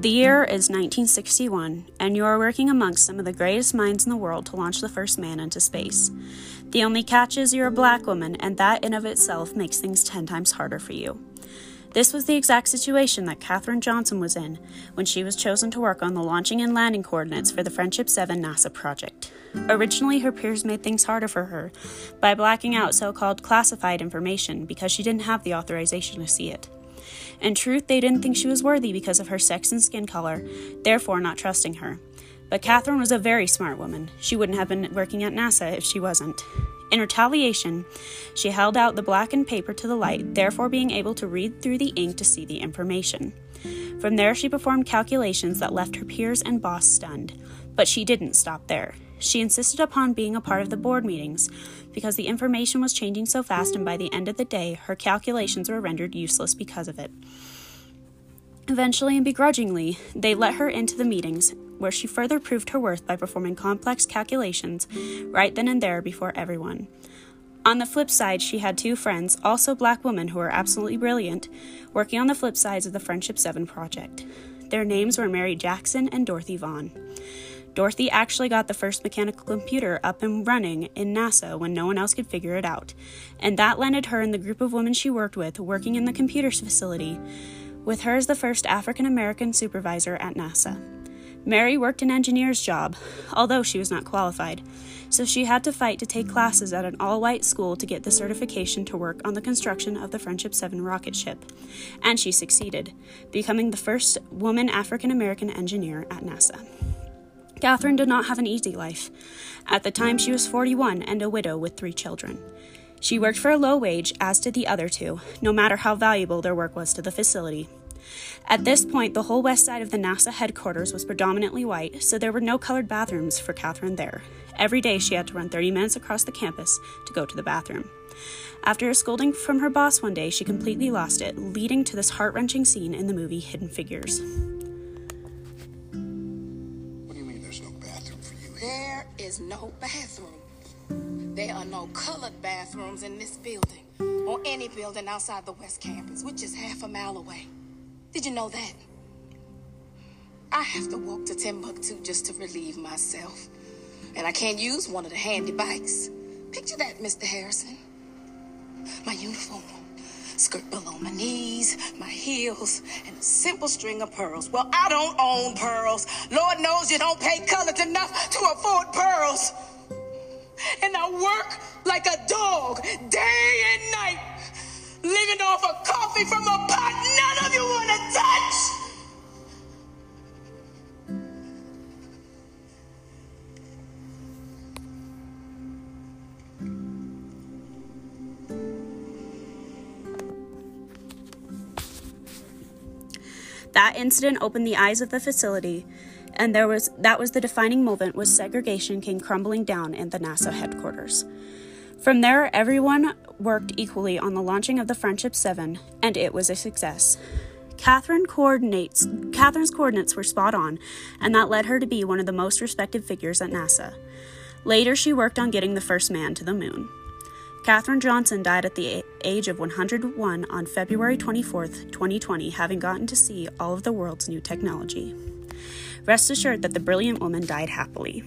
The year is 1961, and you are working amongst some of the greatest minds in the world to launch the first man into space. The only catch is you're a black woman, and that in of itself makes things 10 times harder for you. This was the exact situation that Katherine Johnson was in when she was chosen to work on the launching and landing coordinates for the Friendship 7 NASA project. Originally, her peers made things harder for her by blacking out so called classified information because she didn't have the authorization to see it. In truth, they didn't think she was worthy because of her sex and skin color, therefore not trusting her. But Katherine was a very smart woman. She wouldn't have been working at NASA if she wasn't. In retaliation, she held out the blackened paper to the light, therefore being able to read through the ink to see the information. From there, she performed calculations that left her peers and boss stunned. But she didn't stop there. She insisted upon being a part of the board meetings because the information was changing so fast, and by the end of the day, her calculations were rendered useless because of it. Eventually and begrudgingly, they let her into the meetings, where she further proved her worth by performing complex calculations right then and there before everyone. On the flip side, she had two friends, also black women who were absolutely brilliant, working on the flip sides of the Friendship 7 project. Their names were Mary Jackson and Dorothy Vaughan. Dorothy actually got the first mechanical computer up and running in NASA when no one else could figure it out, and that landed her in the group of women she worked with working in the computers facility, with her as the first African American supervisor at NASA. Mary worked an engineer's job, although she was not qualified, so she had to fight to take classes at an all white school to get the certification to work on the construction of the Friendship 7 rocket ship. And she succeeded, becoming the first woman African American engineer at NASA. Katherine did not have an easy life. At the time, she was 41 and a widow with three children. She worked for a low wage, as did the other two, no matter how valuable their work was to the facility. At this point, the whole west side of the NASA headquarters was predominantly white, so there were no colored bathrooms for Katherine there. Every day, she had to run 30 minutes across the campus to go to the bathroom. After a scolding from her boss one day, she completely lost it, leading to this heart wrenching scene in the movie Hidden Figures. Is no bathroom. There are no colored bathrooms in this building or any building outside the West Campus, which is half a mile away. Did you know that? I have to walk to Timbuktu just to relieve myself. And I can't use one of the handy bikes. Picture that, Mr. Harrison. My uniform, skirt below my knees, my heels, and a simple string of pearls. Well, I don't own pearls. Lord knows you don't pay colors enough to afford pearls. And I work like a dog That incident opened the eyes of the facility, and there was that was the defining moment when segregation came crumbling down in the NASA headquarters. From there, everyone worked equally on the launching of the Friendship 7, and it was a success. Katherine coordinates Katherine's coordinates were spot on, and that led her to be one of the most respected figures at NASA. Later, she worked on getting the first man to the moon. Katherine Johnson died at the age of 101 on February 24, 2020, having gotten to see all of the world's new technology. Rest assured that the brilliant woman died happily.